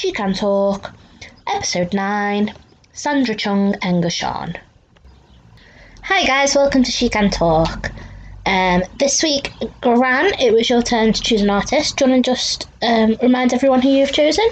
She Can Talk, Episode 9 Sandra Chung and Engershan. Hi guys, welcome to She Can Talk. Um, this week, Gran, it was your turn to choose an artist. Do you want to just um, remind everyone who you've chosen?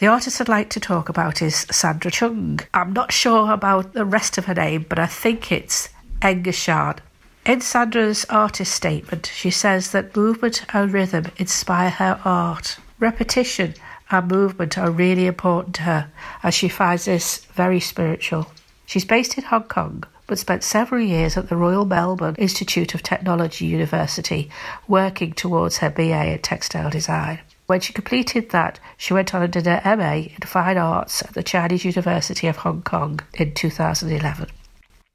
The artist I'd like to talk about is Sandra Chung. I'm not sure about the rest of her name, but I think it's Engershan. In Sandra's artist statement, she says that movement and rhythm inspire her art. Repetition and movement are really important to her, as she finds this very spiritual. She's based in Hong Kong, but spent several years at the Royal Melbourne Institute of Technology University, working towards her BA in textile design. When she completed that, she went on and did her MA in Fine Arts at the Chinese University of Hong Kong in 2011.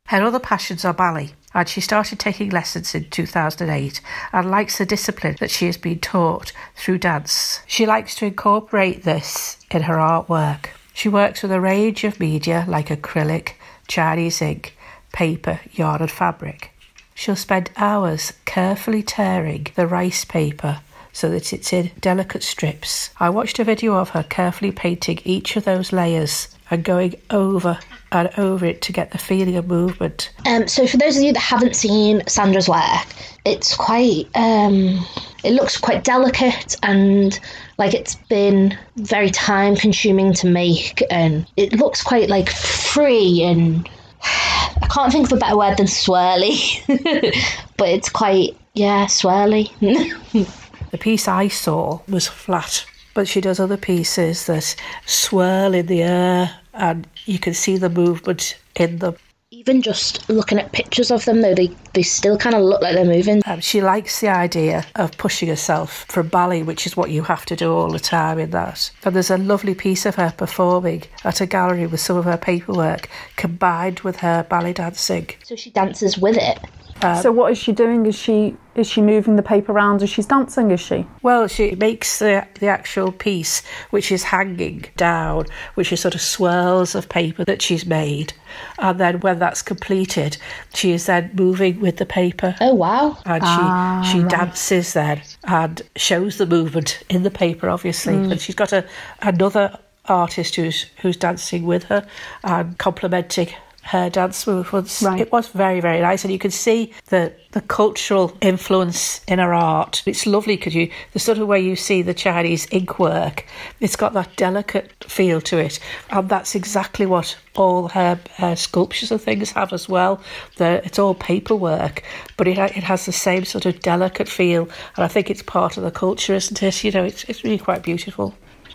Her other passions are ballet, and she started taking lessons in 2008 and likes the discipline that she has been taught through dance. She likes to incorporate this in her artwork. She works with a range of media like acrylic, Chinese ink, paper, yarn, and fabric. She'll spend hours carefully tearing the rice paper so that it's in delicate strips. I watched a video of her carefully painting each of those layers and going over and over it to get the feeling of movement. Um, so, for those of you that haven't seen Sandra's work, it's quite, um, it looks quite delicate and like it's been very time consuming to make, and it looks quite like free and I can't think of a better word than swirly, but it's quite, yeah, swirly. the piece I saw was flat, but she does other pieces that swirl in the air and you can see the movement in them. Even just looking at pictures of them, though, they, they still kind of look like they're moving. Um, she likes the idea of pushing herself from ballet, which is what you have to do all the time in that. And there's a lovely piece of her performing at a gallery with some of her paperwork combined with her ballet dancing. So she dances with it. Um, so what is she doing? Is she is she moving the paper around Is she's dancing? Is she? Well, she makes the the actual piece, which is hanging down, which is sort of swirls of paper that she's made, and then when that's completed, she is then moving with the paper. Oh wow! And ah, she she right. dances then and shows the movement in the paper, obviously. Mm. And she's got a another artist who's who's dancing with her and complementing her dance movements. Right. It was very, very nice, and you can see the the cultural influence in her art. It's lovely because you the sort of way you see the Chinese ink work. It's got that delicate feel to it, and that's exactly what all her, her sculptures and things have as well. The, it's all paperwork, but it it has the same sort of delicate feel, and I think it's part of the culture, isn't it? You know, it's it's really quite beautiful.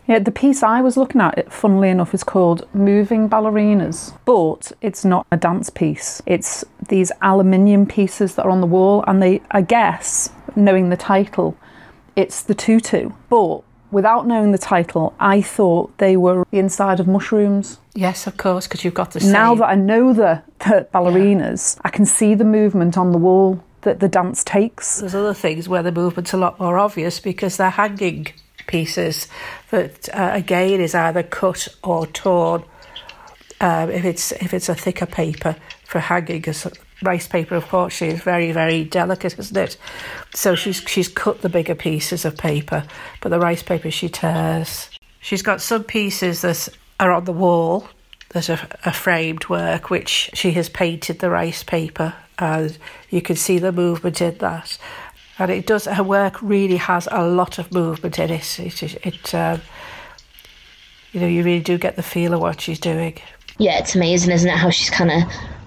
Yeah, the piece I was looking at, funnily enough, is called Moving Ballerinas, but it's not a dance piece. It's these aluminium pieces that are on the wall, and they, I guess, knowing the title, it's the tutu. But without knowing the title, I thought they were the inside of mushrooms. Yes, of course, because you've got the same. Now that I know the, the ballerinas, yeah. I can see the movement on the wall that the dance takes. There's other things where the movement's a lot more obvious because they're hanging pieces that uh, again is either cut or torn. Um, if it's if it's a thicker paper for hanging, because rice paper, of course, is very very delicate, isn't it? So she's she's cut the bigger pieces of paper, but the rice paper she tears. She's got some pieces that are on the wall that are a framed work, which she has painted the rice paper, and you can see the movement in that and it does. Her work really has a lot of movement in it. It, it, um, you know, you really do get the feel of what she's doing. Yeah, it's amazing, isn't it? How she's kind of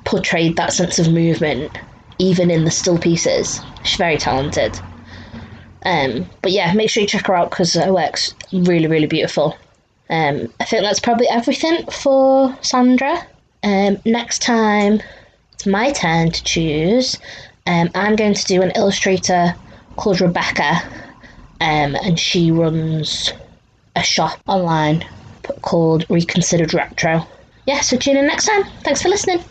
portrayed that sense of movement, even in the still pieces. She's very talented. Um, but yeah, make sure you check her out because her work's really, really beautiful. Um, I think that's probably everything for Sandra. Um, next time, it's my turn to choose. Um, I'm going to do an illustrator called Rebecca, um, and she runs a shop online called Reconsidered Retro. Yeah, so tune in next time. Thanks for listening.